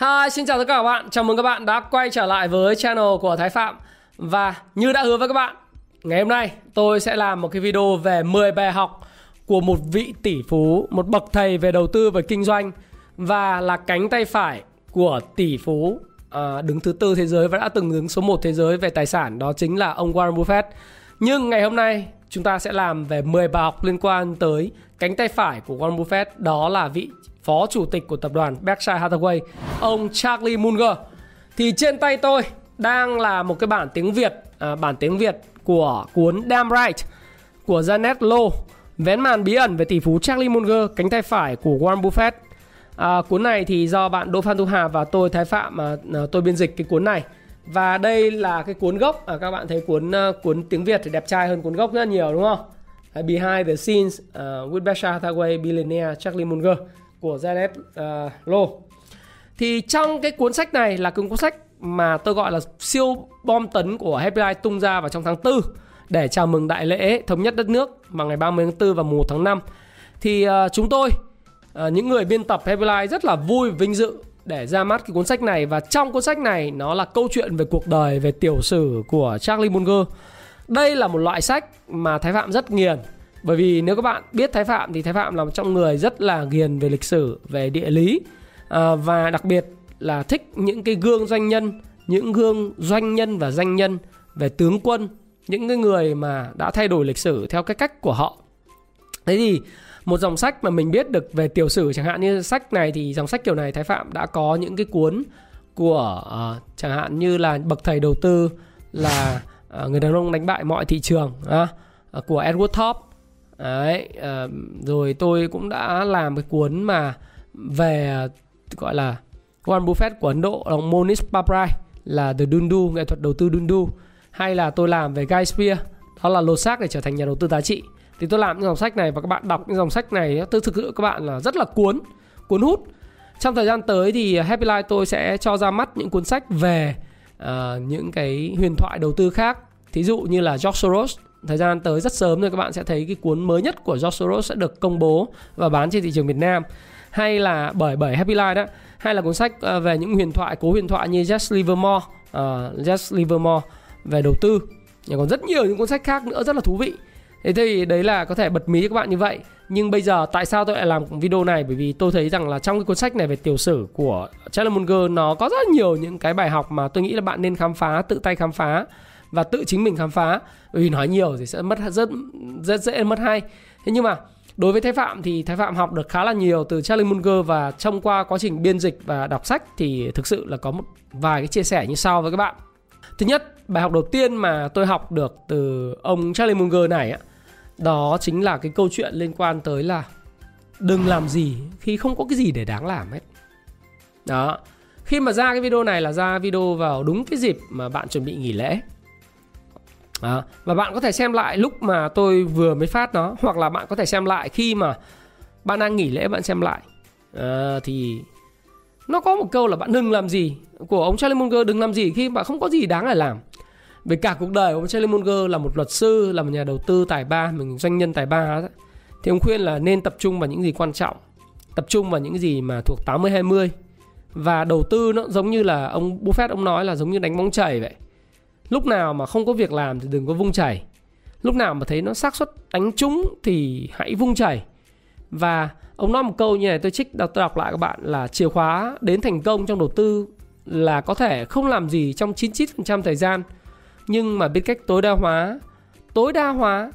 Hi, xin chào tất cả các bạn. Chào mừng các bạn đã quay trở lại với channel của Thái Phạm. Và như đã hứa với các bạn, ngày hôm nay tôi sẽ làm một cái video về 10 bài học của một vị tỷ phú, một bậc thầy về đầu tư và kinh doanh và là cánh tay phải của tỷ phú à, đứng thứ tư thế giới và đã từng đứng số 1 thế giới về tài sản đó chính là ông Warren Buffett. Nhưng ngày hôm nay chúng ta sẽ làm về 10 bài học liên quan tới cánh tay phải của Warren Buffett đó là vị phó chủ tịch của tập đoàn Berkshire Hathaway, ông Charlie Munger. Thì trên tay tôi đang là một cái bản tiếng Việt, à, bản tiếng Việt của cuốn Damn Right của Janet Low, vén màn bí ẩn về tỷ phú Charlie Munger, cánh tay phải của Warren Buffett. À, cuốn này thì do bạn Đỗ Phan Thu Hà và tôi Thái Phạm mà à, tôi biên dịch cái cuốn này. Và đây là cái cuốn gốc, à, các bạn thấy cuốn uh, cuốn tiếng Việt thì đẹp trai hơn cuốn gốc rất nhiều đúng không? Behind the scenes uh, with Berkshire Hathaway billionaire Charlie Munger của Janet uh, Low. Thì trong cái cuốn sách này là cuốn sách mà tôi gọi là siêu bom tấn của Happy Life tung ra vào trong tháng 4 để chào mừng đại lễ thống nhất đất nước vào ngày 30 tháng 4 và 1 tháng 5. Thì uh, chúng tôi uh, những người biên tập Happy Life rất là vui vinh dự để ra mắt cái cuốn sách này và trong cuốn sách này nó là câu chuyện về cuộc đời về tiểu sử của Charlie Munger. Đây là một loại sách mà Thái Phạm rất nghiền bởi vì nếu các bạn biết Thái Phạm thì Thái Phạm là một trong người rất là ghiền về lịch sử, về địa lý à, và đặc biệt là thích những cái gương doanh nhân, những gương doanh nhân và danh nhân về tướng quân, những cái người mà đã thay đổi lịch sử theo cái cách của họ. Thế thì một dòng sách mà mình biết được về tiểu sử chẳng hạn như sách này thì dòng sách kiểu này Thái Phạm đã có những cái cuốn của uh, chẳng hạn như là bậc thầy đầu tư là uh, người đàn ông đánh bại mọi thị trường uh, của Edward Thorp đấy uh, rồi tôi cũng đã làm cái cuốn mà về gọi là Warren Buffett của Ấn Độ là Monish Paprai là The Dundu nghệ thuật đầu tư Dundu hay là tôi làm về Guy Spear đó là lột xác để trở thành nhà đầu tư giá trị. Thì tôi làm những dòng sách này và các bạn đọc những dòng sách này tôi thực sự các bạn là rất là cuốn cuốn hút. Trong thời gian tới thì Happy Life tôi sẽ cho ra mắt những cuốn sách về uh, những cái huyền thoại đầu tư khác. Thí dụ như là George Soros thời gian tới rất sớm rồi các bạn sẽ thấy cái cuốn mới nhất của George Soros sẽ được công bố và bán trên thị trường Việt Nam. Hay là bởi bởi Happy Life đó hay là cuốn sách ờ, về những huyền thoại cố huyền thoại như Jess Livermore uh, Jess Livermore về đầu tư. Còn rất nhiều những cuốn sách khác nữa rất là thú vị. Thế thì đấy là có thể bật mí cho các bạn như vậy. Nhưng bây giờ tại sao tôi lại làm video này? Bởi vì tôi thấy rằng là trong cái cuốn sách này về tiểu sử của Charles Munger nó có rất nhiều những cái bài học mà tôi nghĩ là bạn nên khám phá tự tay khám phá và tự chính mình khám phá. Vì nói nhiều thì sẽ mất rất rất dễ mất hay. Thế nhưng mà đối với thái phạm thì thái phạm học được khá là nhiều từ charlie munger và trong qua quá trình biên dịch và đọc sách thì thực sự là có một vài cái chia sẻ như sau với các bạn. Thứ nhất, bài học đầu tiên mà tôi học được từ ông charlie munger này á, đó chính là cái câu chuyện liên quan tới là đừng làm gì khi không có cái gì để đáng làm hết đó. Khi mà ra cái video này là ra video vào đúng cái dịp mà bạn chuẩn bị nghỉ lễ đó. Và bạn có thể xem lại lúc mà tôi vừa mới phát nó Hoặc là bạn có thể xem lại khi mà bạn đang nghỉ lễ bạn xem lại. À, Thì nó có một câu là bạn đừng làm gì Của ông Charlie Munger đừng làm gì khi bạn không có gì đáng để làm. Về cả cuộc đời ông Charlie Munger là một luật sư Là một nhà đầu tư tài ba Mình doanh nhân tài ba Thì ông khuyên là nên tập trung vào những gì quan trọng Tập trung vào những gì mà thuộc 80-20 Và đầu tư nó giống như là ông Buffett ông nói là giống như đánh bóng chảy vậy lúc nào mà không có việc làm thì đừng có vung chảy lúc nào mà thấy nó xác suất đánh trúng thì hãy vung chảy và ông nói một câu như này, tôi trích, đọc, tôi đọc lại các bạn, là chìa khóa đến thành công trong đầu tư là có thể không làm gì trong 99% thời gian. Nhưng mà biết cách tối đa hóa, tối đa hóa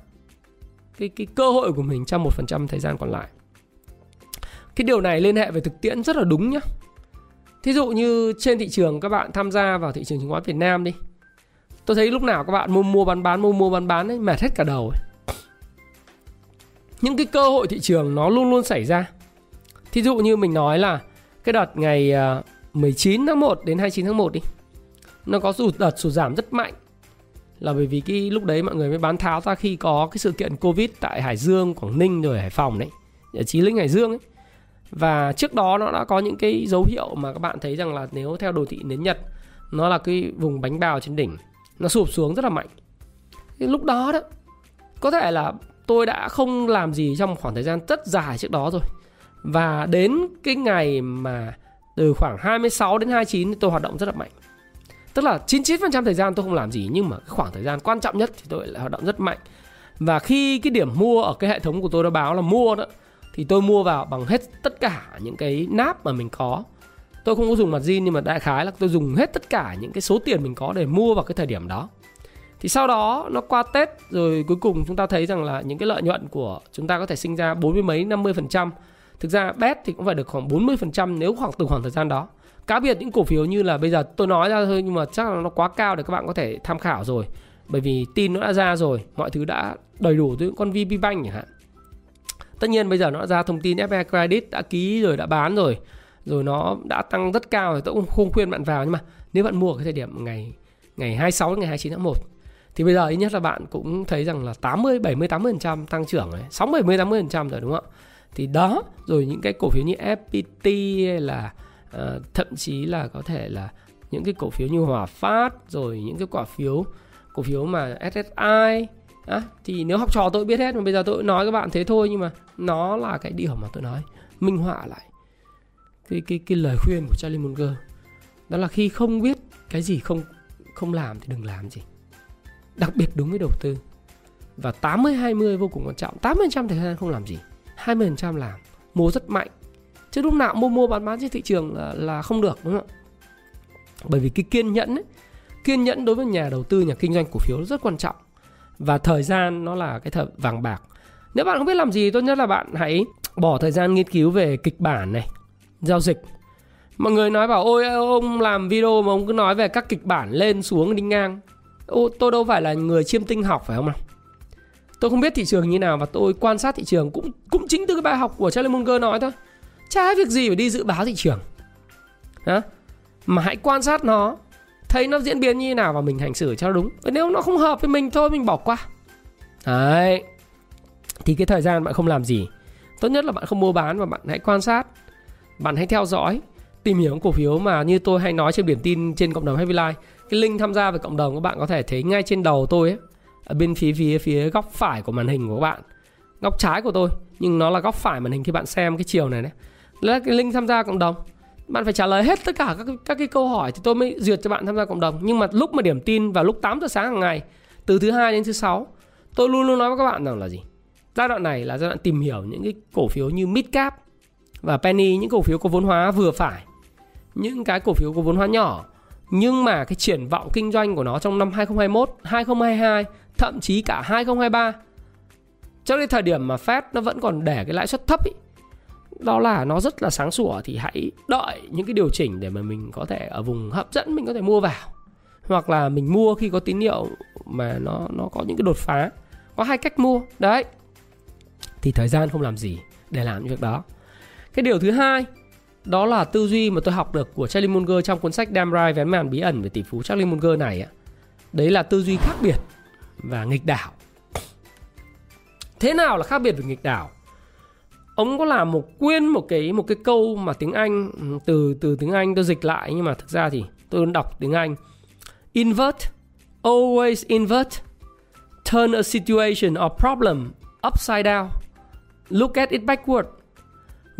cái cái cơ hội của mình trong một phần trăm thời gian còn lại. Cái điều này liên hệ về thực tiễn rất là đúng nhá. Thí dụ như trên thị trường các bạn tham gia vào thị trường chứng khoán Việt Nam đi tôi thấy lúc nào các bạn mua mua bán bán mua mua bán bán ấy mệt hết cả đầu ấy. những cái cơ hội thị trường nó luôn luôn xảy ra thí dụ như mình nói là cái đợt ngày à, 19 tháng 1 đến 29 tháng 1 đi nó có sụt đợt sụt giảm rất mạnh là bởi vì cái lúc đấy mọi người mới bán tháo ra khi có cái sự kiện covid tại Hải Dương, Quảng Ninh rồi Hải Phòng đấy, ở Chí Linh Hải Dương ấy. Và trước đó nó đã có những cái dấu hiệu mà các bạn thấy rằng là nếu theo đồ thị nến Nhật nó là cái vùng bánh bào trên đỉnh nó sụp xuống rất là mạnh. Thì lúc đó đó, có thể là tôi đã không làm gì trong khoảng thời gian rất dài trước đó rồi. Và đến cái ngày mà từ khoảng 26 đến 29 thì tôi hoạt động rất là mạnh. Tức là 99% thời gian tôi không làm gì, nhưng mà cái khoảng thời gian quan trọng nhất thì tôi lại hoạt động rất mạnh. Và khi cái điểm mua ở cái hệ thống của tôi đã báo là mua đó, thì tôi mua vào bằng hết tất cả những cái nắp mà mình có. Tôi không có dùng mặt zin nhưng mà đại khái là tôi dùng hết tất cả những cái số tiền mình có để mua vào cái thời điểm đó. Thì sau đó, nó qua Tết rồi cuối cùng chúng ta thấy rằng là những cái lợi nhuận của chúng ta có thể sinh ra bốn mươi mấy 50 phần trăm. Thực ra bet thì cũng phải được khoảng 40 phần trăm nếu khoảng, từ khoảng thời gian đó cá biệt những cổ phiếu như là bây giờ tôi nói ra thôi nhưng mà chắc là nó quá cao để các bạn có thể tham khảo rồi bởi vì tin nó đã ra rồi, mọi thứ đã đầy đủ từ con VP Bank chẳng hạn tất nhiên bây giờ nó đã ra thông tin FE Credit đã ký rồi, đã bán rồi rồi nó đã tăng rất cao rồi tôi cũng không khuyên bạn vào. Nhưng mà nếu bạn mua ở cái thời điểm ngày ngày 26 đến ngày 29 tháng 1 thì bây giờ ít nhất là bạn cũng thấy rằng là 80 70 80% tăng trưởng ấy, 60 70 80% rồi đúng không ạ? Thì đó, rồi những cái cổ phiếu như FPT hay là uh, thậm chí là có thể là những cái cổ phiếu như Hòa Phát rồi những cái cổ phiếu cổ phiếu mà SSI à, thì nếu học trò tôi biết hết mà bây giờ tôi nói các bạn thế thôi nhưng mà nó là cái điều mà tôi nói. Minh họa lại cái cái cái lời khuyên của Charlie Munger đó là khi không biết cái gì không không làm thì đừng làm gì. Đặc biệt đúng với đầu tư. Và 80 20 vô cùng quan trọng. 80% thời gian không làm gì 20% làm. Mua rất mạnh. Chứ lúc nào mua mua bán bán trên thị trường là, là không được đúng không? Ạ bởi vì cái kiên nhẫn ấy, kiên nhẫn đối với nhà đầu tư nhà kinh doanh cổ phiếu rất quan trọng. Và thời gian nó là cái thời vàng bạc. Nếu bạn không biết làm gì tốt nhất là bạn hãy bỏ thời gian nghiên cứu về kịch bản này giao dịch. Mọi người nói bảo, ôi, ông làm video mà ông cứ nói về các kịch bản lên xuống đi ngang. Ô, tôi đâu phải là người chiêm tinh học, phải không nào? Tôi không biết thị trường như nào và tôi quan sát thị trường cũng cũng chính từ cái bài học của Charlie Munger nói thôi. Chả việc gì phải đi dự báo thị trường. Đó mà hãy quan sát nó, thấy nó diễn biến như thế nào và mình hành xử cho đúng. Nếu nó không hợp với mình thôi, mình bỏ qua. Đấy. Thì cái thời gian bạn không làm gì, tốt nhất là bạn không mua bán và bạn hãy quan sát bạn hãy theo dõi, tìm hiểu cổ phiếu mà như tôi hay nói trên biển tin trên cộng đồng Happy Life. Cái link tham gia về cộng đồng các bạn có thể thấy ngay trên đầu tôi ấy, ở bên phía phía phía góc phải của màn hình của các bạn. Góc trái của tôi, nhưng nó là góc phải màn hình khi bạn xem cái chiều này đấy. Là cái link tham gia cộng đồng. Bạn phải trả lời hết tất cả các các cái câu hỏi thì tôi mới duyệt cho bạn tham gia cộng đồng. Nhưng mà lúc mà điểm tin vào lúc 8 giờ sáng hàng ngày, từ thứ hai đến thứ sáu, tôi luôn luôn nói với các bạn rằng là gì? Giai đoạn này là giai đoạn tìm hiểu những cái cổ phiếu như midcap và penny những cổ phiếu có vốn hóa vừa phải những cái cổ phiếu có vốn hóa nhỏ nhưng mà cái triển vọng kinh doanh của nó trong năm 2021, 2022, thậm chí cả 2023 cho đến thời điểm mà Fed nó vẫn còn để cái lãi suất thấp ý, đó là nó rất là sáng sủa thì hãy đợi những cái điều chỉnh để mà mình có thể ở vùng hấp dẫn mình có thể mua vào. Hoặc là mình mua khi có tín hiệu mà nó nó có những cái đột phá có hai cách mua. Đấy. Thì thời gian không làm gì để làm những việc đó cái điều thứ hai, đó là tư duy mà tôi học được của Charlie Munger trong cuốn sách Damn Right, vén màn bí ẩn về tỷ phú Charlie Munger này đấy là tư duy khác biệt và nghịch đảo. Thế nào là khác biệt về nghịch đảo? Ông có làm một quyên một cái một cái câu mà tiếng Anh ừ, từ từ tiếng Anh tôi dịch lại, nhưng mà thực ra thì tôi đọc tiếng Anh. Invert, always invert, turn a situation or problem upside down, look at it backward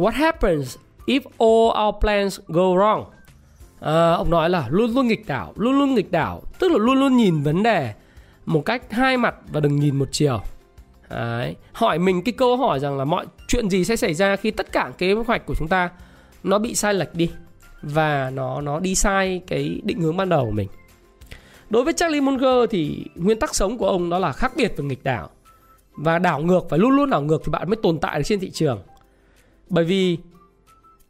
what happens if all our plans go wrong à, ông nói là luôn luôn nghịch đảo luôn luôn nghịch đảo tức là luôn luôn nhìn vấn đề một cách hai mặt và đừng nhìn một chiều Đấy. hỏi mình cái câu hỏi rằng là mọi chuyện gì sẽ xảy ra khi tất cả kế hoạch của chúng ta nó bị sai lệch đi và nó nó đi sai cái định hướng ban đầu của mình. Đối với Charlie Munger thì nguyên tắc sống của ông đó là khác biệt và nghịch đảo. Và đảo ngược phải luôn luôn đảo ngược thì bạn mới tồn tại được trên thị trường. Bởi vì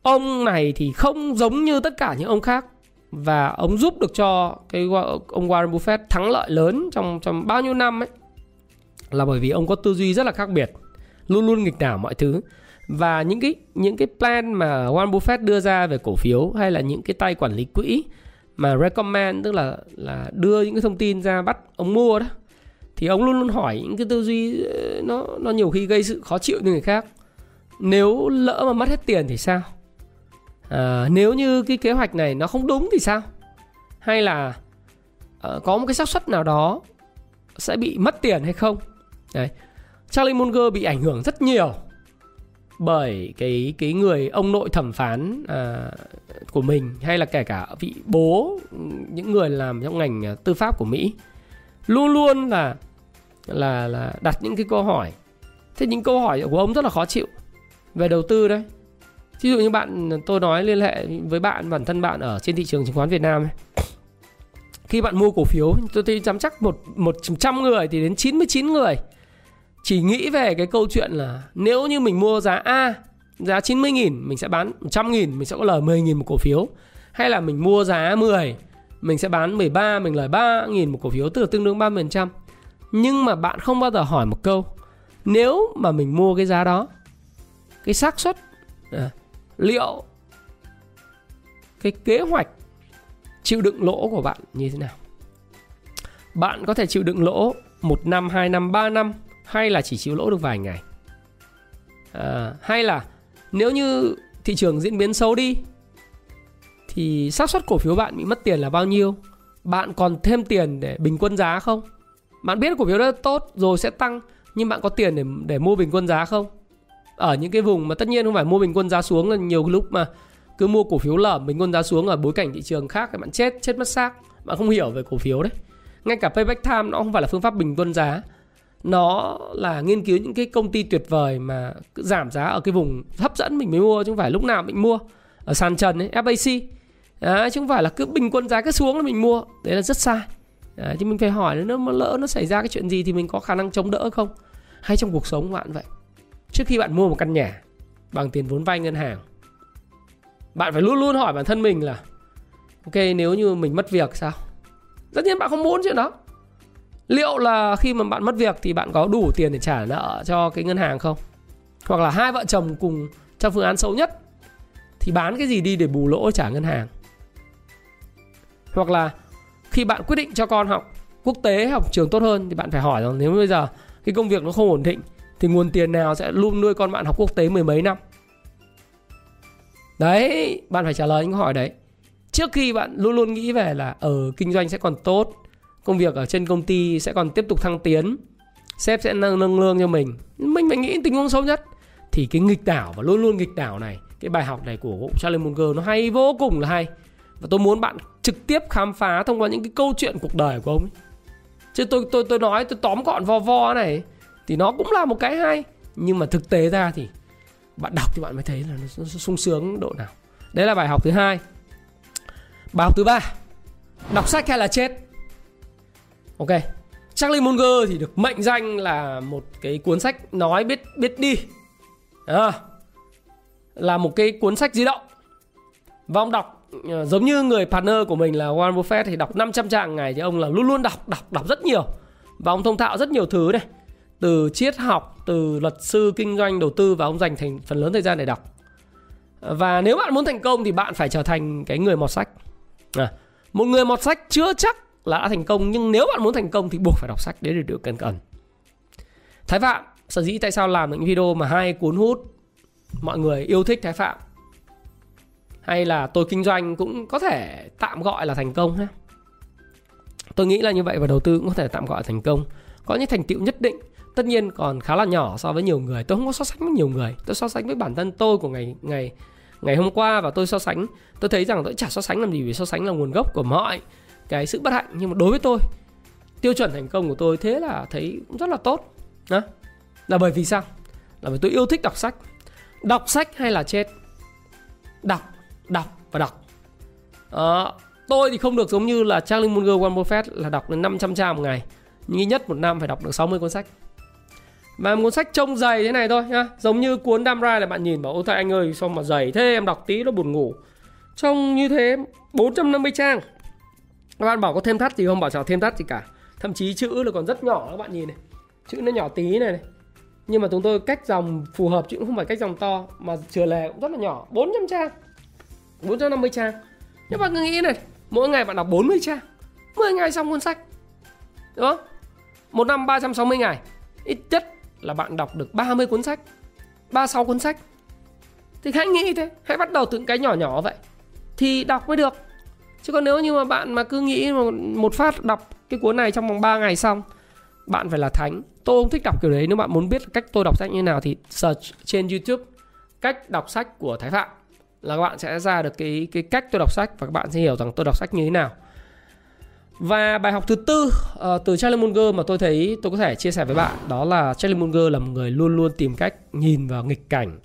ông này thì không giống như tất cả những ông khác. Và ông giúp được cho cái ông Warren Buffett thắng lợi lớn trong trong bao nhiêu năm ấy, là bởi vì ông có tư duy rất là khác biệt, luôn luôn nghịch đảo mọi thứ. Và những cái những cái plan mà Warren Buffett đưa ra về cổ phiếu hay là những cái tay quản lý quỹ mà recommend, tức là là đưa những cái thông tin ra bắt ông mua đó, thì ông luôn luôn hỏi những cái tư duy ờ, nó nó nhiều khi gây sự khó chịu cho người khác nếu lỡ mà mất hết tiền thì sao? À, nếu như cái kế hoạch này nó không đúng thì sao? Hay là à, có một cái xác suất nào đó sẽ bị mất tiền hay không? Đấy Charlie Munger bị ảnh hưởng rất nhiều bởi cái cái người ông nội thẩm phán à, của mình hay là kể cả vị bố những người làm trong ngành à, tư pháp của Mỹ luôn luôn là là là đặt những cái câu hỏi. Thế những câu hỏi của ông rất là khó chịu về đầu tư đấy. Ví dụ như bạn, tôi nói liên hệ với bạn, bản thân bạn ở trên thị trường chứng khoán Việt Nam ấy. khi bạn mua cổ phiếu, tôi thấy dám chắc một một trăm người thì đến 99 người. Chỉ nghĩ về cái câu chuyện là nếu như mình mua giá A, giá 90.000 mình sẽ bán 100.000 mình sẽ có lời 10.000 một cổ phiếu. Hay là mình mua giá 10 mình sẽ bán 13 mình lời 3.000 một cổ phiếu, tức là tương đương 30% nhưng mà bạn không bao giờ hỏi một câu, nếu mà mình mua cái giá đó cái xác suất à, liệu cái kế hoạch chịu đựng lỗ của bạn như thế nào? Bạn có thể chịu đựng lỗ một năm hai năm ba năm hay là chỉ chịu lỗ được vài ngày? À, hay là nếu như thị trường diễn biến xấu đi thì xác suất cổ phiếu bạn bị mất tiền là bao nhiêu? Bạn còn thêm tiền để bình quân giá không? Bạn biết cổ phiếu đó tốt rồi sẽ tăng nhưng bạn có tiền để để mua bình quân giá không? Ở những cái vùng mà tất nhiên không phải mua bình quân giá xuống là nhiều lúc mà cứ mua cổ phiếu lởm bình quân giá xuống ở bối cảnh thị trường khác thì bạn chết chết mất xác. Bạn không hiểu về cổ phiếu đấy. Ngay cả payback time nó không phải là phương pháp bình quân giá. Nó là nghiên cứu những cái công ty tuyệt vời mà cứ giảm giá ở cái vùng hấp dẫn mình mới mua chứ không phải lúc nào mình mua. Ở sàn trần ấy FAC Đấy, chứ không phải là cứ bình quân giá cứ xuống là mình mua. Đấy là rất sai. Đấy, thì mình phải hỏi nó lỡ nó xảy ra cái chuyện gì thì mình có khả năng chống đỡ không? Hay trong cuộc sống của bạn vậy? Trước khi bạn mua một căn nhà bằng tiền vốn vay ngân hàng, bạn phải luôn luôn hỏi bản thân mình là, ok, nếu như mình mất việc sao? Tất nhiên bạn không muốn chuyện đó. Liệu là khi mà bạn mất việc thì bạn có đủ tiền để trả nợ cho cái ngân hàng không? Hoặc là hai vợ chồng cùng trong phương án xấu nhất thì bán cái gì đi để bù lỗ trả ngân hàng? Hoặc là khi bạn quyết định cho con học quốc tế, học trường tốt hơn thì bạn phải hỏi rằng, nếu bây giờ cái công việc nó không ổn định thì nguồn tiền nào sẽ luôn nuôi con bạn học quốc tế mười mấy năm? Đấy bạn phải trả lời những câu hỏi đấy. Trước khi bạn luôn luôn nghĩ về là ở ừ, kinh doanh sẽ còn tốt công việc ở trên công ty sẽ còn tiếp tục thăng tiến sếp sẽ nâng, nâng lương cho mình mình phải nghĩ tình huống xấu nhất. Thì cái nghịch đảo và luôn luôn nghịch đảo này cái bài học này của Charlie Munger nó hay vô cùng là hay. Và tôi muốn bạn trực tiếp khám phá thông qua những cái câu chuyện cuộc đời của ông ấy. chứ tôi tôi tôi nói tôi tóm gọn vo vo này thì nó cũng là một cái hay. Nhưng mà thực tế ra thì bạn đọc thì bạn mới thấy là nó sung sướng độ nào. Đấy là bài học thứ hai. Bài học thứ ba. Đọc sách hay là chết? Ok. Charlie Munger thì được mệnh danh là một cái cuốn sách nói biết biết đi. À, là một cái cuốn sách di động. Và ông đọc ờ, giống như người partner của mình là Warren Buffett thì đọc 500 trang ngày thì ông là luôn luôn đọc đọc đọc rất nhiều. Và ông thông thạo rất nhiều thứ này từ triết học từ luật sư kinh doanh đầu tư và ông dành thành phần lớn thời gian để đọc. Và nếu bạn muốn thành công thì bạn phải trở thành cái người mọt sách. À, một người mọt sách chưa chắc là đã thành công nhưng nếu bạn muốn thành công thì buộc phải đọc sách để được cần cần thái phạm sở dĩ tại sao làm những video mà hai cuốn hút mọi người yêu thích thái phạm? Hay là tôi kinh doanh cũng có thể tạm gọi là thành công ha? Tôi nghĩ là như vậy và đầu tư cũng có thể tạm gọi là thành công. Có những thành tựu nhất định tất nhiên còn khá là nhỏ so với nhiều người. Tôi không có so sánh với nhiều người. Tôi so sánh với bản thân tôi của ngày ngày ngày hôm qua và tôi so sánh. Tôi thấy rằng tôi chả so sánh làm gì vì so sánh là nguồn gốc của mọi cái sự bất hạnh. Nhưng mà đối với tôi tiêu chuẩn thành công của tôi thế là thấy rất là tốt. Đó là bởi vì sao? Là bởi tôi yêu thích đọc sách. Đọc sách hay là chết? Đọc đọc và đọc. À, tôi thì không được giống như là Charlie Munger Warren Buffett là đọc đến 500 trang một ngày. Nhưng nhất một năm phải đọc được 60 cuốn sách và cuốn sách trông dày thế này thôi nhá. Giống như cuốn Đam là bạn nhìn bảo ôi thôi anh ơi sao mà dày thế? Em đọc tí nó buồn ngủ. Trông như thế 450 trang. Các bạn bảo có thêm thắt gì không? Bảo chào thêm thắt gì cả. Thậm chí chữ là còn rất nhỏ các bạn nhìn này. Chữ nó nhỏ tí này, này. Nhưng mà chúng tôi cách dòng phù hợp chứ cũng không phải cách dòng to mà chừa lề cũng rất là nhỏ. 400 trang. 450 trang. Nhưng bạn cứ nghĩ này mỗi ngày bạn đọc 40 trang. 10 ngày xong cuốn sách. Đúng không? Một năm 360 ngày. Ít nhất là bạn đọc được 30 cuốn sách 36 cuốn sách. Thì hãy nghĩ thế, hãy bắt đầu từ những cái nhỏ nhỏ vậy thì đọc mới được. Chứ còn nếu như mà bạn mà cứ nghĩ một phát đọc cái cuốn này trong vòng 3 ngày xong, bạn phải là thánh. Tôi không thích đọc kiểu đấy, nếu bạn muốn biết cách tôi đọc sách như nào thì search trên youtube cách đọc sách của thái phạm là các bạn sẽ ra được cái cái cách tôi đọc sách và các bạn sẽ hiểu rằng tôi đọc sách như thế nào và bài học thứ tư uh, từ Charlie Munger mà tôi thấy tôi có thể chia sẻ với bạn đó là Charlie Munger là một người luôn luôn tìm cách nhìn vào nghịch cảnh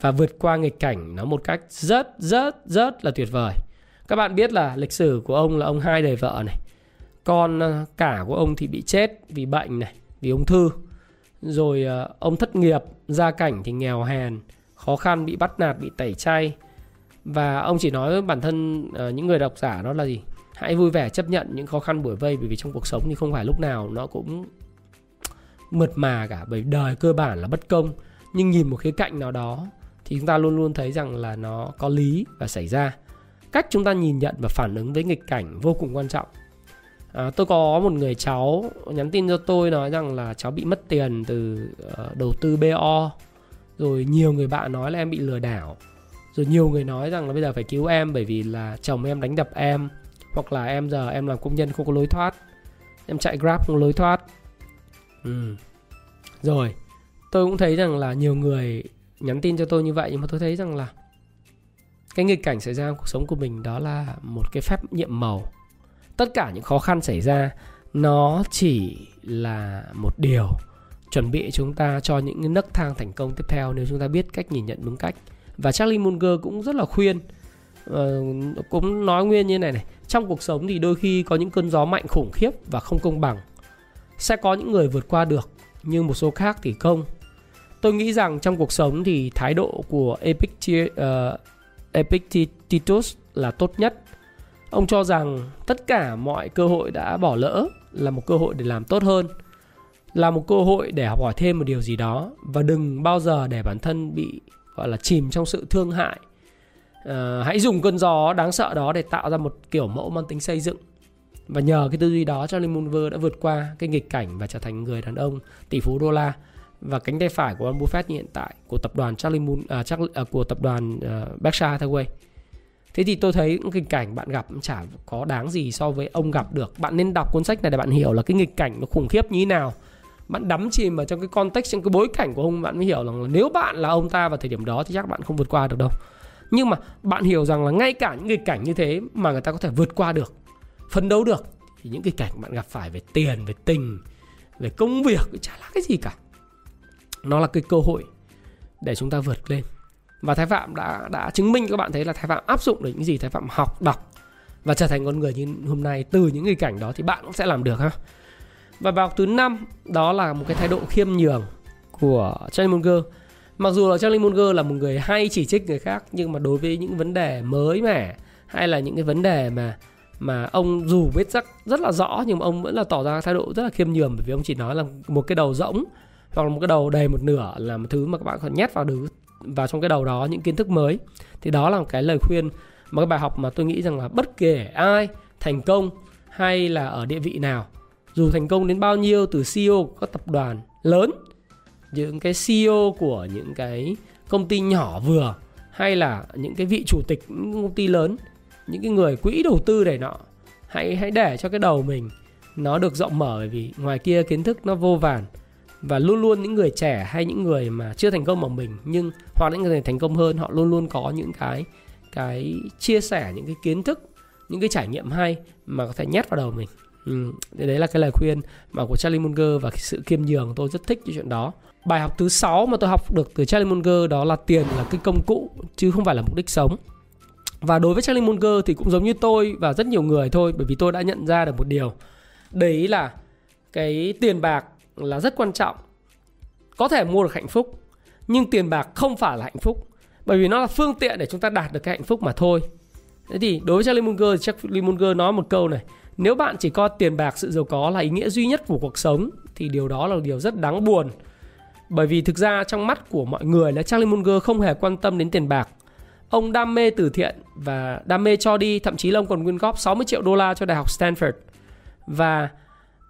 và vượt qua nghịch cảnh nó một cách rất rất rất là tuyệt vời. Các bạn biết là lịch sử của ông là ông hai đời vợ này. Con ờ, cả của ông thì bị chết vì bệnh này, vì ung thư. Rồi uh, ông thất nghiệp, gia cảnh thì nghèo hèn, khó khăn bị bắt nạt, bị tẩy chay. Và ông chỉ nói với bản thân uh, những người độc giả đó là gì? Hãy vui vẻ chấp nhận những khó khăn buổi vây bởi vì trong cuộc sống thì không phải lúc nào nó cũng mượt mà cả bởi đời cơ bản là bất công. Nhưng nhìn một khía cạnh nào đó thì chúng ta luôn luôn thấy rằng là nó có lý và xảy ra. Cách chúng ta nhìn nhận và phản ứng với nghịch cảnh vô cùng quan trọng. À, tôi có một người cháu nhắn tin cho tôi nói rằng là cháu bị mất tiền từ uh, đầu tư bo rồi nhiều người bạn nói là em bị lừa đảo. Rồi nhiều người nói rằng là bây giờ phải cứu em bởi vì là chồng em đánh đập em hoặc là em giờ em làm công nhân không có lối thoát. Em chạy grab không có lối thoát. Ừ. rồi, tôi cũng thấy rằng là nhiều người nhắn tin cho tôi như vậy, nhưng mà tôi thấy rằng là cái nghịch cảnh xảy ra trong cuộc sống của mình đó là một cái phép nhiệm màu. Tất cả những khó khăn xảy ra, nó chỉ là một điều chuẩn bị chúng ta cho những nấc thang thành công tiếp theo nếu chúng ta biết cách nhìn nhận đúng cách. Và Charlie Munger cũng rất là khuyên uh, cũng nói nguyên như này này. Trong cuộc sống thì đôi khi có những cơn gió mạnh khủng khiếp và không công bằng. Sẽ có những người vượt qua được nhưng một số khác thì không. Tôi nghĩ rằng trong cuộc sống thì thái độ của Epictetus, ờ, Epictetus là tốt nhất. Ông cho rằng tất cả mọi cơ hội đã bỏ lỡ là một cơ hội để làm tốt hơn là một cơ hội để học hỏi thêm một điều gì đó và đừng bao giờ để bản thân bị gọi là chìm trong sự thương hại uh, hãy dùng cơn gió đáng sợ đó để tạo ra một kiểu mẫu mang tính xây dựng và nhờ cái tư duy đó Charlie Munger đã vượt qua cái nghịch cảnh và trở thành người đàn ông tỷ phú đô la và cánh tay phải của Warren Buffett như hiện tại của tập đoàn Charlie Moon à, Charlie, à, của tập đoàn uh, Berkshire Hathaway. Thế thì tôi thấy cái nghịch cảnh bạn gặp cũng chả có đáng gì so với ông gặp được. Bạn nên đọc cuốn sách này để bạn hiểu là cái nghịch cảnh nó khủng khiếp như thế nào. Bạn đắm chìm vào trong cái context, trong cái bối cảnh của ông bạn mới hiểu rằng là nếu bạn là ông ta vào thời điểm đó thì chắc bạn không vượt qua được đâu nhưng mà bạn hiểu rằng là ngay cả những nghịch cảnh như thế mà người ta có thể vượt qua được, phấn đấu được, thì những cái cảnh bạn gặp phải về tiền, về tình, về công việc chả là cái gì cả. Nó là cái cơ hội để chúng ta vượt lên. Và thái phạm đã đã chứng minh các bạn thấy là thái phạm áp dụng được những gì thái phạm học, đọc và trở thành con người như hôm nay từ những nghịch cảnh đó thì bạn cũng sẽ làm được ha. Và bài học thứ năm, đó là một cái thái độ khiêm nhường của Charlie Munger. Mặc dù là Charlie Munger là một người hay chỉ trích người khác, nhưng mà đối với những vấn đề mới mẻ hay là những cái vấn đề mà mà ông dù biết rất rất là rõ, nhưng mà ông vẫn là tỏ ra thái độ rất là khiêm nhường, bởi vì ông chỉ nói là một cái đầu rỗng, hoặc là một cái đầu đầy một nửa là một thứ mà các bạn còn nhét vào được vào trong cái đầu đó những kiến thức mới. Thì đó là một cái lời khuyên một cái bài học mà tôi nghĩ rằng là bất kể ai thành công hay là ở địa vị nào, dù thành công đến bao nhiêu, từ CEO của các tập đoàn lớn những cái CEO của những cái công ty nhỏ vừa hay là những cái vị chủ tịch những công ty lớn những cái người quỹ đầu tư này nọ hãy hãy để cho cái đầu mình nó được rộng mở bởi vì ngoài kia kiến thức nó vô vàn và luôn luôn những người trẻ hay những người mà chưa thành công bằng mình nhưng hoặc những người thành công hơn họ luôn luôn có những cái cái chia sẻ những cái kiến thức những cái trải nghiệm hay mà có thể nhét vào đầu mình. Ừ, đấy là cái lời khuyên mà của Charlie Munger và sự kiêm nhường. Tôi rất thích cái chuyện đó. Bài học thứ sáu mà tôi học được từ Charlie Munger đó là tiền là cái công cụ, chứ không phải là mục đích sống. Và đối với Charlie Munger thì cũng giống như tôi và rất nhiều người thôi, bởi vì tôi đã nhận ra được một điều. Đấy là cái tiền bạc là rất quan trọng. Có thể mua được hạnh phúc, nhưng tiền bạc không phải là hạnh phúc, bởi vì nó là phương tiện để chúng ta đạt được cái hạnh phúc mà thôi. Thế thì đối với Charlie Munger thì Charlie Munger nói một câu này, nếu bạn chỉ coi tiền bạc sự giàu có là ý nghĩa duy nhất của cuộc sống, thì điều đó là điều rất đáng buồn bởi vì thực ra trong mắt của mọi người là Charlie Munger không hề quan tâm đến tiền bạc. Ông đam mê từ thiện và đam mê cho đi, thậm chí là ông còn quyên góp 60 triệu đô la cho Đại học Stanford. Và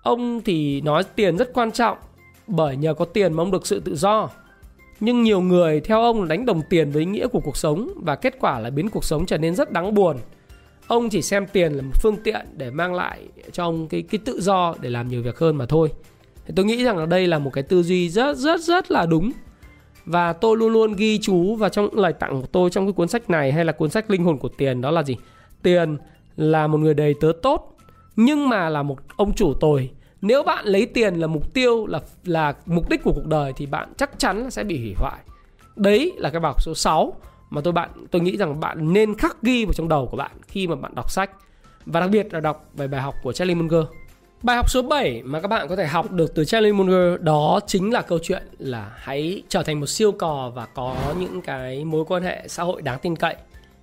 ông thì nói tiền rất quan trọng bởi nhờ có tiền mà ông được sự tự do. Nhưng nhiều người theo ông đánh đồng tiền với ý nghĩa của cuộc sống và kết quả là biến cuộc sống trở nên rất đáng buồn. Ông chỉ xem tiền là một phương tiện để mang lại cho ông cái cái tự do để làm nhiều việc hơn mà thôi. Thì tôi nghĩ rằng là đây là một cái tư duy rất rất rất là đúng. Và tôi luôn luôn ghi chú vào trong, lời tặng của tôi trong cái cuốn sách này hay là cuốn sách Linh hồn của tiền, đó là gì? Tiền là một người đầy tớ tốt, nhưng mà là một ông chủ tồi nếu bạn lấy tiền là mục tiêu, là là mục đích của cuộc đời thì bạn chắc chắn là sẽ bị hủy hoại đấy là cái bài học số 6 mà tôi bạn, tôi nghĩ rằng bạn nên khắc ghi vào trong đầu của bạn khi mà bạn đọc sách và đặc biệt là đọc về bài học của Charlie Munger Bài học số 7 mà các bạn có thể học được từ Charlie Munger đó chính là câu chuyện là hãy trở thành một siêu cò và có những cái mối quan hệ xã hội đáng tin cậy.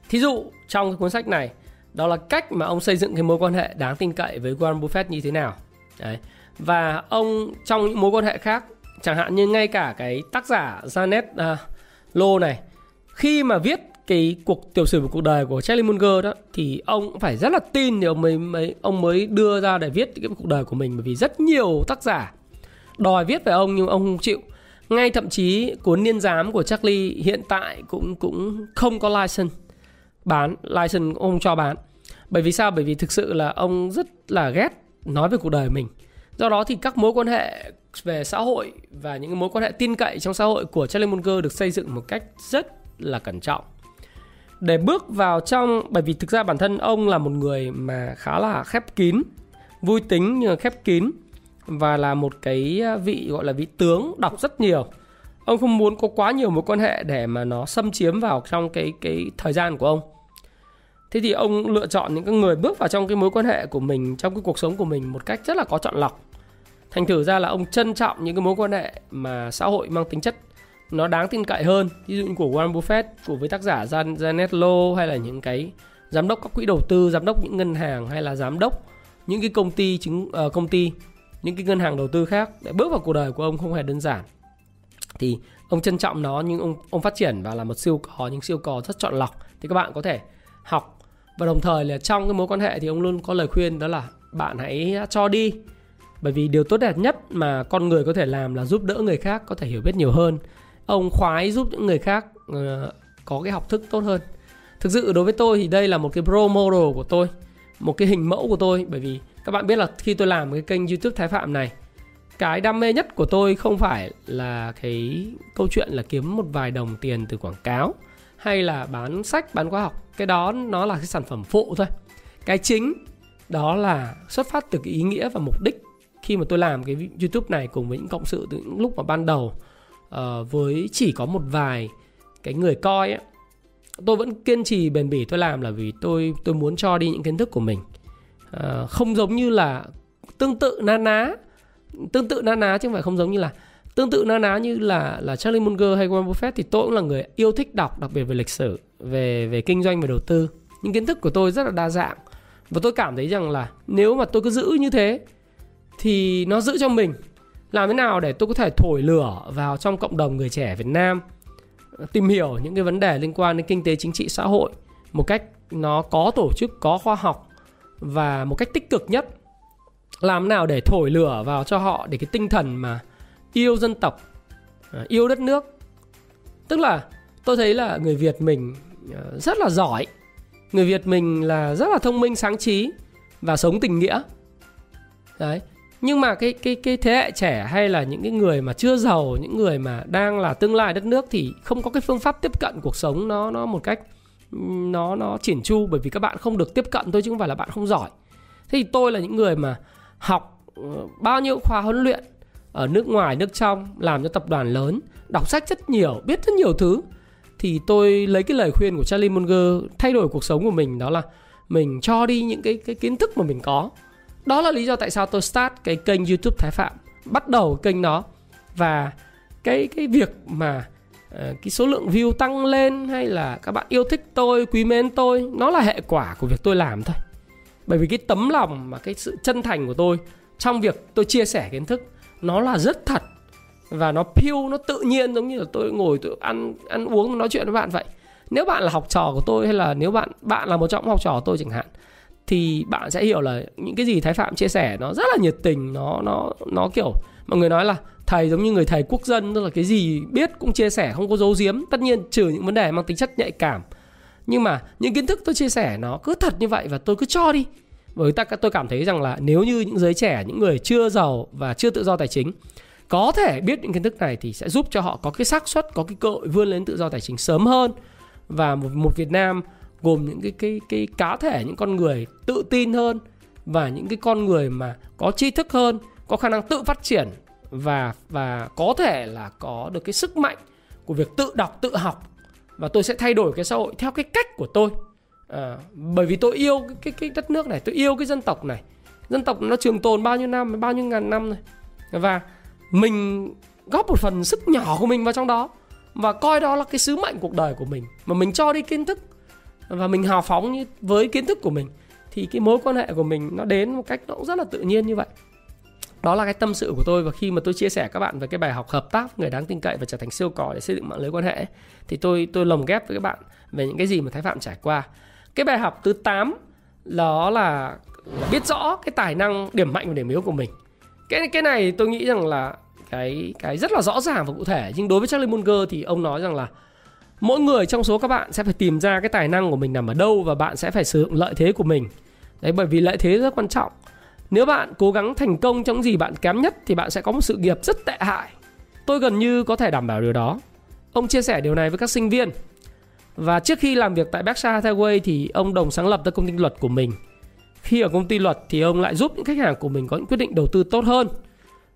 Thí dụ trong cái cuốn sách này đó là cách mà ông xây dựng cái mối quan hệ đáng tin cậy với Warren Buffett như thế nào. Đấy. Và ông trong những mối quan hệ khác chẳng hạn như ngay cả cái tác giả Janet à, uh, Lô này khi mà viết cái cuộc tiểu sử của cuộc đời của Charlie Munger đó thì ông cũng phải rất là tin thì ông mới, mới ông mới đưa ra để viết cái cuộc đời của mình bởi vì rất nhiều tác giả đòi viết về ông nhưng ông không chịu. Ngay thậm chí cuốn niên giám của Charlie hiện tại cũng cũng không có license bán license cũng không cho bán. Bởi vì sao? Bởi vì thực sự là ông rất là ghét nói về cuộc đời mình. Do đó thì các mối quan hệ về xã hội và những mối quan hệ tin cậy trong xã hội của Charlie Munger được xây dựng một cách rất là cẩn trọng để bước vào trong, bởi vì thực ra bản thân ông là một người mà khá là khép kín, vui tính nhưng khép kín và là một cái à, vị gọi là vị tướng đọc rất nhiều. Ông không muốn có quá nhiều mối quan hệ để mà nó xâm chiếm vào trong cái cái thời gian của ông. Thế thì ông lựa chọn những cái người bước vào trong cái mối quan hệ của mình, trong cái cuộc sống của mình một cách rất là có chọn lọc. Thành thử ra là ông trân trọng những cái mối quan hệ mà xã hội mang tính chất nó đáng tin cậy hơn. Ví dụ như của Warren Buffett của với tác giả Janet Low hay là những cái giám đốc các quỹ đầu tư giám đốc những ngân hàng hay là giám đốc những cái công ty chứng uh, công ty những cái ngân hàng đầu tư khác. Để bước vào cuộc đời của ông không hề đơn giản. Thì ông trân trọng nó nhưng ông ông phát triển và là một siêu cò những siêu cò rất chọn lọc. Thì các bạn có thể học. Và đồng thời là trong cái mối quan hệ thì ông luôn có lời khuyên đó là bạn hãy cho đi. Bởi vì điều tốt đẹp nhất mà con người có thể làm là giúp đỡ người khác có thể hiểu biết nhiều hơn ông khoái giúp những người khác ờ, có cái học thức tốt hơn. Thực sự đối với tôi thì đây là một cái role model của tôi, một cái hình mẫu của tôi. Bởi vì các bạn biết là khi tôi làm cái kênh youtube thái phạm này, cái đam mê nhất của tôi không phải là cái câu chuyện là kiếm một vài đồng tiền từ quảng cáo, hay là bán sách, bán khóa học. Cái đó nó là cái sản phẩm phụ thôi. Cái chính đó là xuất phát từ cái ý nghĩa và mục đích khi mà tôi làm cái youtube này cùng với những cộng sự từ những lúc mà ban đầu uh, với chỉ có một vài cái người coi ấy, tôi vẫn kiên trì bền bỉ tôi làm là vì tôi tôi muốn cho đi những kiến thức của mình. Uh, không giống như là tương tự na ná tương tự na ná chứ không phải không giống như là tương tự na ná như là là Charlie Munger hay Warren Buffett thì tôi cũng là người yêu thích đọc đặc biệt về lịch sử về về kinh doanh và đầu tư. Những kiến thức của tôi rất là đa dạng và tôi cảm thấy rằng là nếu mà tôi cứ giữ như thế thì nó giữ cho mình làm thế nào để tôi có thể thổi lửa vào trong cộng đồng người trẻ Việt Nam? Tìm hiểu những cái vấn đề liên quan đến kinh tế, chính trị, xã hội một cách nó có tổ chức, có khoa học và một cách tích cực nhất. Làm nào để thổi lửa vào cho họ để cái tinh thần mà yêu dân tộc à, yêu đất nước. Tức là tôi thấy là người việt mình à, rất là giỏi. Người việt mình là rất là thông minh, sáng trí và sống tình nghĩa. Đấy nhưng mà cái cái cái thế hệ trẻ hay là những cái người mà chưa giàu, những người mà đang là tương lai đất nước thì không có cái phương pháp tiếp cận cuộc sống nó nó một cách nó nó chỉn chu bởi vì các bạn không được tiếp cận thôi chứ không phải là bạn không giỏi. Thế thì tôi là những người mà học ờ, bao nhiêu khóa huấn luyện ở nước ngoài, nước trong, làm cho tập đoàn lớn, đọc sách rất nhiều, biết rất nhiều thứ. Thì tôi lấy cái lời khuyên của Charlie Munger thay đổi cuộc sống của mình đó là mình cho đi những cái cái kiến thức mà mình có đó là lý do tại sao tôi start cái kênh YouTube Thái Phạm. Bắt đầu kênh nó và cái cái việc mà uh, cái số lượng view tăng lên hay là các bạn yêu thích tôi quý mến tôi nó là hệ quả của việc tôi làm thôi. Bởi vì cái tấm lòng và cái sự chân thành của tôi trong việc tôi chia sẻ kiến thức nó là rất thật và nó piêu nó tự nhiên giống như là tôi ngồi tôi ăn ăn uống nói chuyện với bạn vậy. Nếu bạn là học trò của tôi hay là nếu bạn bạn là một trong học trò của tôi chẳng hạn thì bạn sẽ hiểu là những cái gì thái phạm chia sẻ nó rất là nhiệt tình nó nó nó kiểu mọi người nói là thầy giống như người thầy quốc dân tức là cái gì biết cũng chia sẻ không có giấu giếm tất nhiên trừ những vấn đề mang tính chất nhạy cảm. Nhưng mà những kiến thức tôi chia sẻ nó cứ thật như vậy và tôi cứ cho đi. Bởi ta tôi cảm thấy rằng là nếu như những giới trẻ những người chưa giàu và chưa tự do tài chính có thể biết những kiến thức này thì sẽ giúp cho họ có cái xác suất có cái cơ hội vươn lên tự do tài chính sớm hơn. Và một, một Việt Nam gồm những cái cái cái cá thể những con người tự tin hơn và những cái con người mà có tri thức hơn có khả năng tự phát triển và và có thể là có được cái sức mạnh của việc tự đọc tự học. Và tôi sẽ thay đổi cái xã hội theo cái cách của tôi. À, bởi vì tôi yêu cái, cái cái đất nước này tôi yêu cái dân tộc này. Dân tộc nó trường tồn bao nhiêu năm bao nhiêu ngàn năm rồi. Và mình góp một phần sức nhỏ của mình vào trong đó và coi đó là cái sứ mệnh cuộc đời của mình. Mà mình cho đi kiến thức và mình hào phóng với kiến thức của mình thì cái mối quan hệ của mình nó đến một cách nó cũng rất là tự nhiên như vậy. Đó là cái tâm sự của tôi và khi mà tôi chia sẻ các bạn về cái bài học hợp tác người đáng tin cậy và trở thành siêu cò để xây dựng mạng lưới quan hệ thì tôi tôi lồng ghép với các bạn về những cái gì mà thái phạm trải qua. Cái bài học thứ 8 đó là, là biết rõ cái tài năng điểm mạnh và điểm yếu của mình. Cái cái này tôi nghĩ rằng là cái cái rất là rõ ràng và cụ thể nhưng đối với Charlie Munger thì ông nói rằng là mỗi người trong số các bạn sẽ phải tìm ra cái tài năng của mình nằm ở đâu và bạn sẽ phải sử dụng lợi thế của mình. Đấy, bởi vì lợi thế rất quan trọng. Nếu bạn cố gắng thành công trong gì bạn kém nhất thì bạn sẽ có một sự nghiệp rất tệ hại. Tôi gần như có thể đảm bảo điều đó. Ông chia sẻ điều này với các sinh viên. Và trước khi làm việc tại Berkshire Hathaway thì ông đồng sáng lập ra công ty luật của mình. Khi ở công ty luật thì ông lại giúp những khách hàng của mình có những quyết định đầu tư tốt hơn.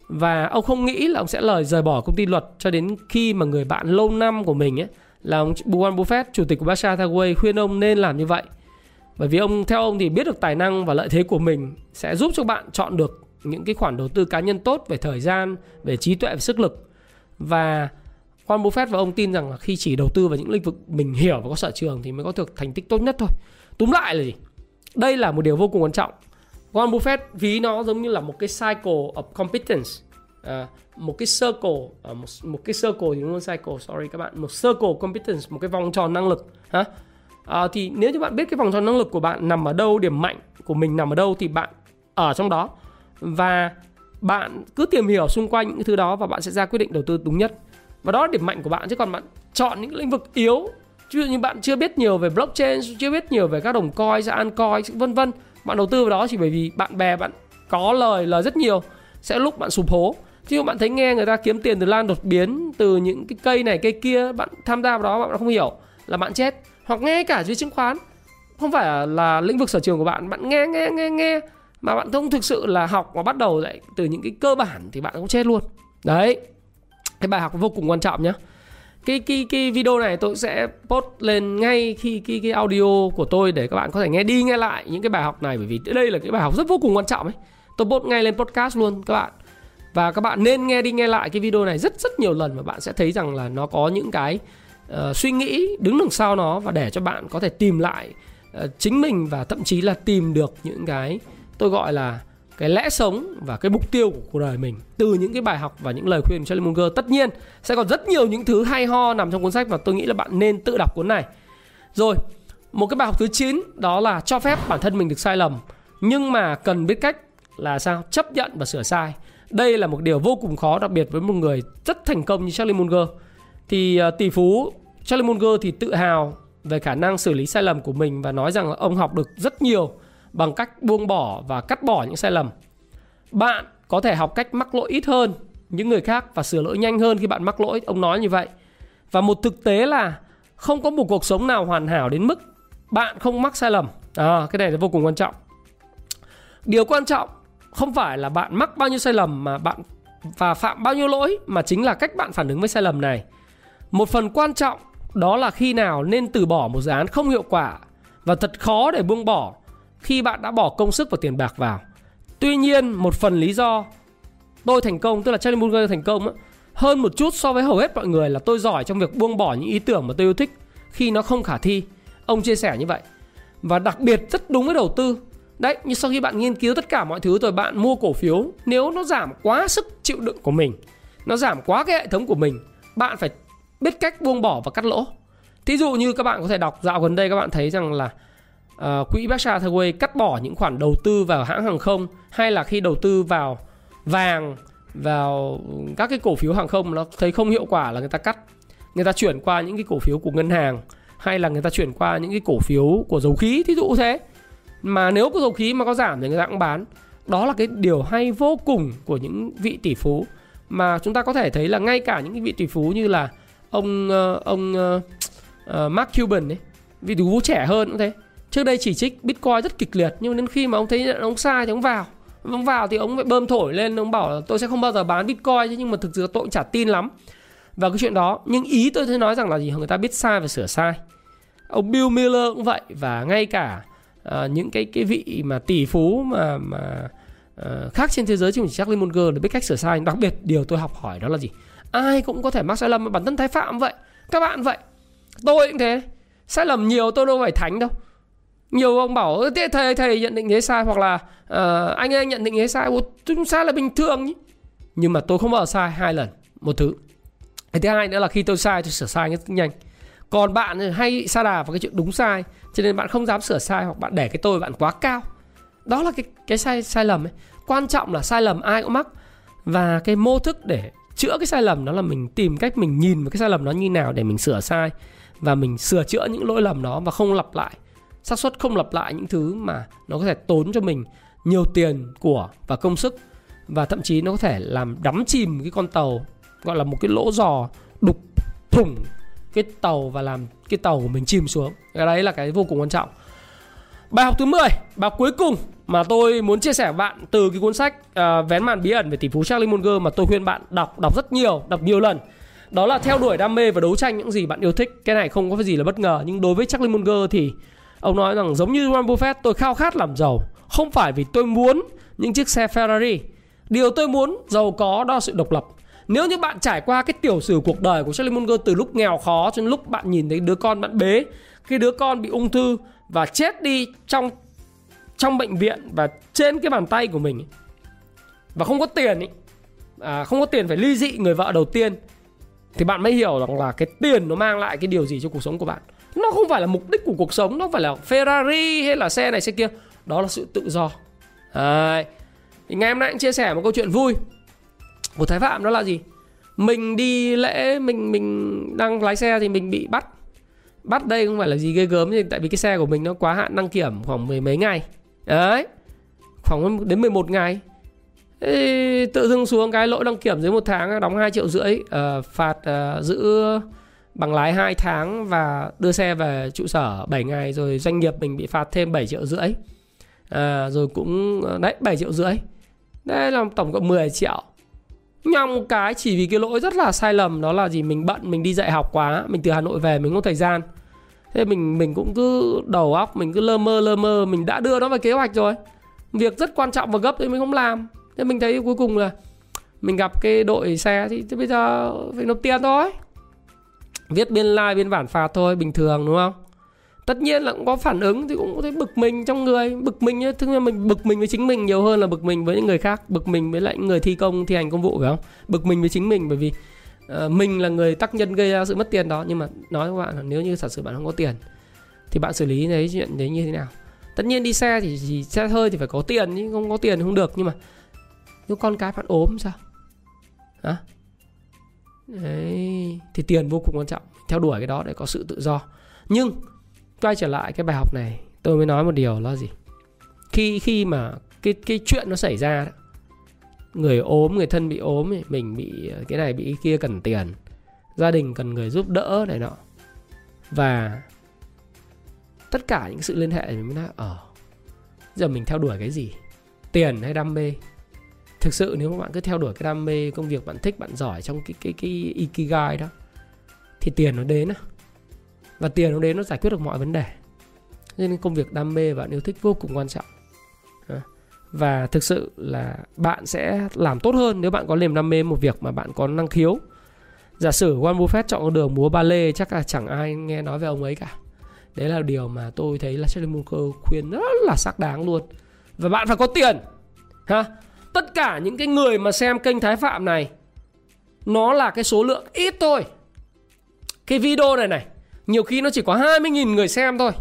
Và ông không nghĩ là ông sẽ lời rời bỏ công ty luật cho đến khi mà người bạn lâu năm của mình ấy là ông Warren Buffett, chủ tịch của Berkshire Hathaway khuyên ông nên làm như vậy. Bởi vì ông theo ông thì biết được tài năng và lợi thế của mình sẽ giúp cho bạn chọn được những cái khoản đầu tư cá nhân tốt về thời gian, về trí tuệ và sức lực. Và Warren Buffett và ông tin rằng là khi chỉ đầu tư vào những lĩnh vực mình hiểu và có sở trường thì mới có được thành tích tốt nhất thôi. Túm lại là gì? Đây là một điều vô cùng quan trọng. Warren Buffett ví nó giống như là một cái cycle of competence à, một cái circle à, một, một cái circle thì luôn cycle sorry các bạn một circle competence một cái vòng tròn năng lực ha à, ờ, thì nếu như bạn biết cái vòng tròn năng lực của bạn nằm ở đâu điểm mạnh của mình nằm ở đâu thì bạn ở trong đó. Và bạn cứ tìm hiểu xung quanh những thứ đó và bạn sẽ ra quyết định đầu tư đúng nhất. Và đó là điểm mạnh của bạn chứ còn bạn chọn những lĩnh vực yếu. Ví dụ như bạn chưa biết nhiều về blockchain chưa biết nhiều về các đồng coin ra coin vân vân. Bạn đầu tư vào đó chỉ bởi vì bạn bè bạn có lời lời rất nhiều. Sẽ lúc bạn sụp hố chứ bạn thấy nghe người ta kiếm tiền từ lan đột biến, từ những cái cây này, cây kia, bạn tham gia vào đó bạn không hiểu là bạn chết. Hoặc nghe cả dưới chứng khoán. Không phải là lĩnh vực sở trường của bạn bạn nghe nghe nghe nghe, mà bạn không thực sự là học và bắt đầu lại từ những cái cơ bản thì bạn cũng chết luôn. Đấy. Cái bài học vô cùng quan trọng nhé cái cái cái video này tôi sẽ post lên ngay khi cái cái audio của tôi để các bạn có thể nghe đi nghe lại những cái bài học này, bởi vì đây là cái bài học rất vô cùng quan trọng ấy. Tôi post ngay lên podcast luôn, các bạn và các bạn nên nghe đi nghe lại cái video này rất rất nhiều lần và bạn sẽ thấy rằng là nó có những cái uh, suy nghĩ đứng đằng sau nó và để cho bạn có thể tìm lại uh, chính mình và thậm chí là tìm được những cái tôi gọi là cái lẽ sống và cái mục tiêu của cuộc đời mình từ những cái bài học và những lời khuyên của Charlie Munger. Tất nhiên sẽ còn rất nhiều những thứ hay ho nằm trong cuốn sách và tôi nghĩ là bạn nên tự đọc cuốn này. Rồi một cái bài học thứ 9 đó là cho phép bản thân mình được sai lầm nhưng mà cần biết cách là sao? Chấp nhận và sửa sai đây là một điều vô cùng khó đặc biệt với một người rất thành công như Charlie Munger. Thì à, tỷ phú Charlie Munger thì tự hào về khả năng xử lý sai lầm của mình và nói rằng là ông học được rất nhiều bằng cách buông bỏ và cắt bỏ những sai lầm. Bạn có thể học cách mắc lỗi ít hơn những người khác và sửa lỗi nhanh hơn khi bạn mắc lỗi, ông nói như vậy. Và một thực tế là không có một cuộc sống nào hoàn hảo đến mức bạn không mắc sai lầm. À, cái này là vô cùng quan trọng. Điều quan trọng không phải là bạn mắc bao nhiêu sai lầm mà bạn và phạm bao nhiêu lỗi mà chính là cách bạn phản ứng với sai lầm này. Một phần quan trọng đó là khi nào nên từ bỏ một dự án không hiệu quả và thật khó để buông bỏ khi bạn đã bỏ công sức và tiền bạc vào. Tuy nhiên, một phần lý do tôi thành công, tức là Charlie Munger thành công hơn một chút so với hầu hết mọi người là tôi giỏi trong việc buông bỏ những ý tưởng mà tôi yêu thích khi nó không khả thi. Ông chia sẻ như vậy. Và đặc biệt rất đúng với đầu tư Đấy, nhưng sau khi bạn nghiên cứu tất cả mọi thứ rồi bạn mua cổ phiếu Nếu nó giảm quá sức chịu đựng của mình nó giảm quá cái hệ thống của mình bạn phải biết cách buông bỏ và cắt lỗ. Thí dụ như các bạn có thể đọc dạo gần đây các bạn thấy rằng là uh, quỹ Berkshire Hathaway cắt bỏ những khoản đầu tư vào hãng hàng không hay là khi đầu tư vào vàng vào các cái cổ phiếu hàng không nó thấy không hiệu quả là người ta cắt. Người ta chuyển qua những cái cổ phiếu của ngân hàng hay là người ta chuyển qua những cái cổ phiếu của dầu khí thí dụ thế mà nếu có dầu khí mà có giảm thì người ta cũng bán. Đó là cái điều hay vô cùng của những vị tỷ phú. Mà chúng ta có thể thấy là ngay cả những cái vị tỷ phú như là ông ờ, ông uh, uh, Mark Cuban ấy vị tỷ phú trẻ hơn cũng thế. Trước đây chỉ trích Bitcoin rất kịch liệt nhưng đến khi mà ông thấy ông sai thì ông vào. Ông vào thì ông phải bơm thổi lên ông bảo là tôi sẽ không bao giờ bán Bitcoin nhưng mà thực sự tôi cũng chả tin lắm. Vào cái chuyện đó nhưng ý tôi thấy nói rằng là gì? Người ta biết sai và sửa sai. Ông Bill Miller cũng vậy và ngay cả à, những cái cái vị mà tỷ phú mà mà uh, khác trên thế giới chứ không chỉ chắc Munger để biết cách sửa sai. Đặc biệt điều tôi học hỏi đó là gì? Ai cũng có thể mắc sai lầm bản thân thái phạm vậy các bạn vậy. Tôi cũng thế. Sai lầm nhiều tôi đâu phải thánh đâu. Nhiều ông bảo thế thầy thầy nhận định thế sai hoặc là uh, anh anh nhận định thế sai. Chúng sai là bình thường nhỉ? Nhưng mà tôi không bao giờ sai hai lần một thứ. Cái thứ hai nữa là khi tôi sai tôi sửa sai rất nhanh. Còn bạn hay sa đà vào cái chuyện đúng sai cho nên bạn không dám sửa sai hoặc bạn để cái tôi bạn quá cao. Đó là cái cái sai sai lầm ấy. Quan trọng là sai lầm ai cũng mắc. Và cái mô thức để chữa cái sai lầm đó là mình tìm cách mình nhìn vào cái sai lầm đó như nào để mình sửa sai. Và mình sửa chữa những lỗi lầm đó và không lặp lại. Xác suất không lặp lại những thứ mà nó có thể tốn cho mình nhiều tiền, của và công sức. Và thậm chí nó có thể làm đắm chìm cái con tàu, gọi là một cái lỗ giò đục thủng cái tàu và làm cái tàu của mình chìm xuống. Cái đấy là cái vô cùng quan trọng. Bài học thứ 10 bài học cuối cùng mà tôi muốn chia sẻ với bạn từ cái cuốn sách uh, vén màn bí ẩn về tỷ phú Charlie Munger mà tôi khuyên bạn đọc đọc rất nhiều đọc nhiều lần. Đó là theo đuổi đam mê và đấu tranh những gì bạn yêu thích. Cái này không có gì là bất ngờ nhưng đối với Charlie Munger thì ông nói rằng giống như Warren Buffett tôi khao khát làm giàu. Không phải vì tôi muốn những chiếc xe Ferrari. Điều tôi muốn giàu có đó là sự độc lập nếu như bạn trải qua cái tiểu sử cuộc đời của Charlie Munger từ lúc nghèo khó cho đến lúc bạn nhìn thấy đứa con bạn bế khi đứa con bị ung thư và chết đi trong trong bệnh viện và trên cái bàn tay của mình và không có tiền ấy, à, không có tiền phải ly dị người vợ đầu tiên thì bạn mới hiểu rằng là cái tiền nó mang lại cái điều gì cho cuộc sống của bạn. Nó không phải là mục đích của cuộc sống nó phải là Ferrari hay là xe này xe kia đó là sự tự do. À, thì ngày hôm nay anh chia sẻ một câu chuyện vui của thái phạm đó là gì? Mình đi lễ mình mình đang lái xe thì mình bị bắt. Bắt đây không phải là gì ghê gớm gì tại vì cái xe của mình nó quá hạn đăng kiểm khoảng mười mấy ngày. Đấy khoảng đến 11 ngày. Ê, tự dưng xuống cái lỗi đăng kiểm dưới một tháng đóng 2 triệu rưỡi uh, phạt uh, giữ bằng lái 2 tháng và đưa xe về trụ sở 7 ngày rồi doanh nghiệp mình bị phạt thêm 7 triệu rưỡi. À, rồi cũng đấy 7 triệu rưỡi. Đây là tổng cộng 10 triệu nhong cái chỉ vì cái lỗi rất là sai lầm đó là gì? Mình bận mình đi dạy học quá mình từ hà nội về mình không thời gian. Thế mình mình cũng cứ đầu óc mình cứ lơ mơ lơ mơ mình đã đưa nó vào kế hoạch rồi. Việc rất quan trọng và gấp thì mình không làm. Thế mình thấy cuối cùng là mình gặp cái đội xe thì, thì bây giờ phải nộp tiền thôi. Viết biên lai like, biên bản phạt thôi bình thường đúng không? Tất nhiên là cũng có phản ứng thì cũng có thấy bực mình trong người. Bực mình ấy, thứ mình bực mình với chính mình nhiều hơn là bực mình với những người khác. Bực mình với lại những người thi công thi hành công vụ phải không? Bực mình với chính mình bởi vì uh, mình là người tác nhân gây ra sự mất tiền đó. Nhưng mà nói với bạn là nếu như thật sự bạn không có tiền thì bạn xử lý đấy chuyện đấy như thế nào? Tất nhiên đi xe thì, thì xe hơi thì phải có tiền nhưng không có tiền không được. Nhưng mà nếu con cái bạn ốm sao? Hả? Đấy thì tiền vô cùng quan trọng. Theo đuổi cái đó để có sự tự do. Nhưng quay trở lại cái bài học này tôi mới nói một điều là gì? Khi khi mà cái cái chuyện nó xảy ra đó, người ốm người thân bị ốm mình bị cái này bị cái kia cần tiền gia đình cần người giúp đỡ này nọ. Và tất cả những sự liên hệ mình mới nói ờ, ở giờ mình theo đuổi cái gì? Tiền hay đam mê? Thực sự nếu mà bạn cứ theo đuổi cái đam mê công việc bạn thích bạn giỏi trong cái cái cái ikigai đó thì tiền nó đến á và tiền nó đến nó giải quyết được mọi vấn đề. Nên công việc đam mê và yêu thích vô cùng quan trọng. Và thực sự là bạn sẽ làm tốt hơn nếu bạn có niềm đam mê một việc mà bạn có năng khiếu. Giả sử Warren Buffett chọn con đường múa ba lê, chắc là chẳng ai nghe nói về ông ấy cả. Đấy là điều mà tôi thấy là Charlie Munger khuyên rất là xác đáng luôn. Và bạn phải có tiền. Ha tất cả những cái người mà xem kênh Thái Phạm này, nó là cái số lượng ít thôi. Cái video này này nhiều khi nó chỉ có 20.000 người xem thôi.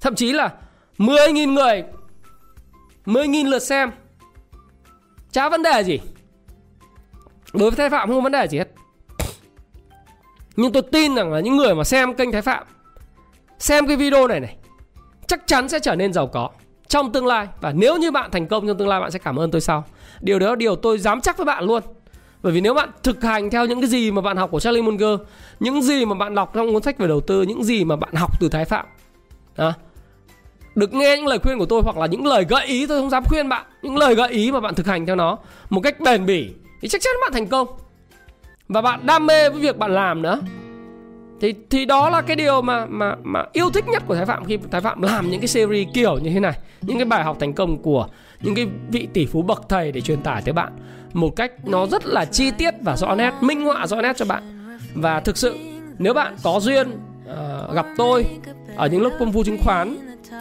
Thậm chí là 10.000 người 10.000 lượt xem. Chả vấn đề gì. Đối với thái phạm không có vấn đề gì hết. Nhưng tôi tin rằng là những người mà xem kênh thái phạm, xem cái video này này, chắc chắn sẽ trở nên giàu có trong tương lai. Và nếu như bạn thành công trong tương lai, bạn sẽ cảm ơn tôi sau. Điều đó là điều tôi dám chắc với bạn luôn bởi vì nếu bạn thực hành theo những cái gì mà bạn học của Charlie Munger những gì mà bạn đọc trong cuốn sách về đầu tư những gì mà bạn học từ thái phạm đó được nghe những lời khuyên của tôi hoặc là những lời gợi ý tôi không dám khuyên bạn những lời gợi ý mà bạn thực hành theo nó một cách bền bỉ thì chắc chắn bạn thành công. Và bạn đam mê với việc bạn làm nữa. Thì thì đó là cái điều mà mà mà yêu thích nhất của Thái Phạm khi Thái Phạm làm những cái series kiểu như thế này, những cái bài học thành công của những cái vị tỷ phú bậc thầy để truyền tải tới bạn một cách nó rất là chi tiết và rõ nét, minh họa rõ nét cho bạn. Và thực sự nếu bạn có duyên uh, gặp tôi ở những lúc công phu chứng khoán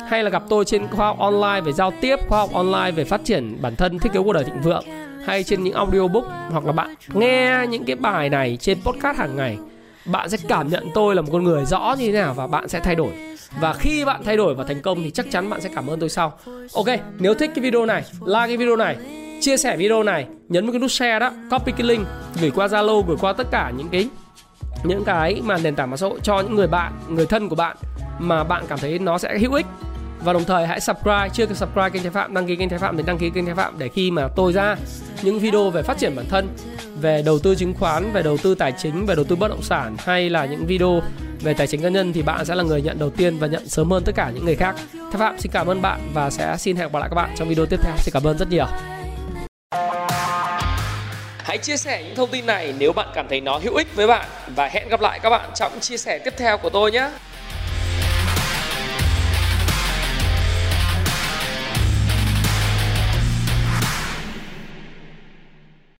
hay là gặp tôi trên khoa học online về giao tiếp, khoa học online về phát triển bản thân, thiết kế cuộc đời thịnh vượng hay trên những audiobook hoặc là bạn nghe những cái bài này trên podcast hàng ngày bạn sẽ cảm nhận tôi là một con người rõ như thế nào và bạn sẽ thay đổi và khi bạn thay đổi và thành công thì chắc chắn bạn sẽ cảm ơn tôi sau. Ok, nếu thích cái video này, like cái video này, chia sẻ video này, nhấn vào cái nút share đó, copy cái link, gửi qua zalo, gửi qua tất cả những cái những cái mà nền tảng mạng xã hội cho những người bạn, người thân của bạn mà bạn cảm thấy nó sẽ hữu ích. Và đồng thời hãy subscribe, chưa kịp subscribe kênh Thái Phạm, đăng ký kênh Thái Phạm thì đăng ký kênh Thái Phạm để khi mà tôi ra những video về phát triển bản thân, về đầu tư chứng khoán, về đầu tư tài chính, về đầu tư bất động sản hay là những video về tài chính cá nhân thì bạn sẽ là người nhận đầu tiên và nhận sớm hơn tất cả những người khác. Thái Phạm, xin cảm ơn bạn và sẽ xin hẹn gặp lại các bạn trong video tiếp theo. Xin cảm ơn rất nhiều. Hãy chia sẻ những thông tin này nếu bạn cảm thấy nó hữu ích với bạn và hẹn gặp lại các bạn trong chia sẻ tiếp theo của tôi nhé.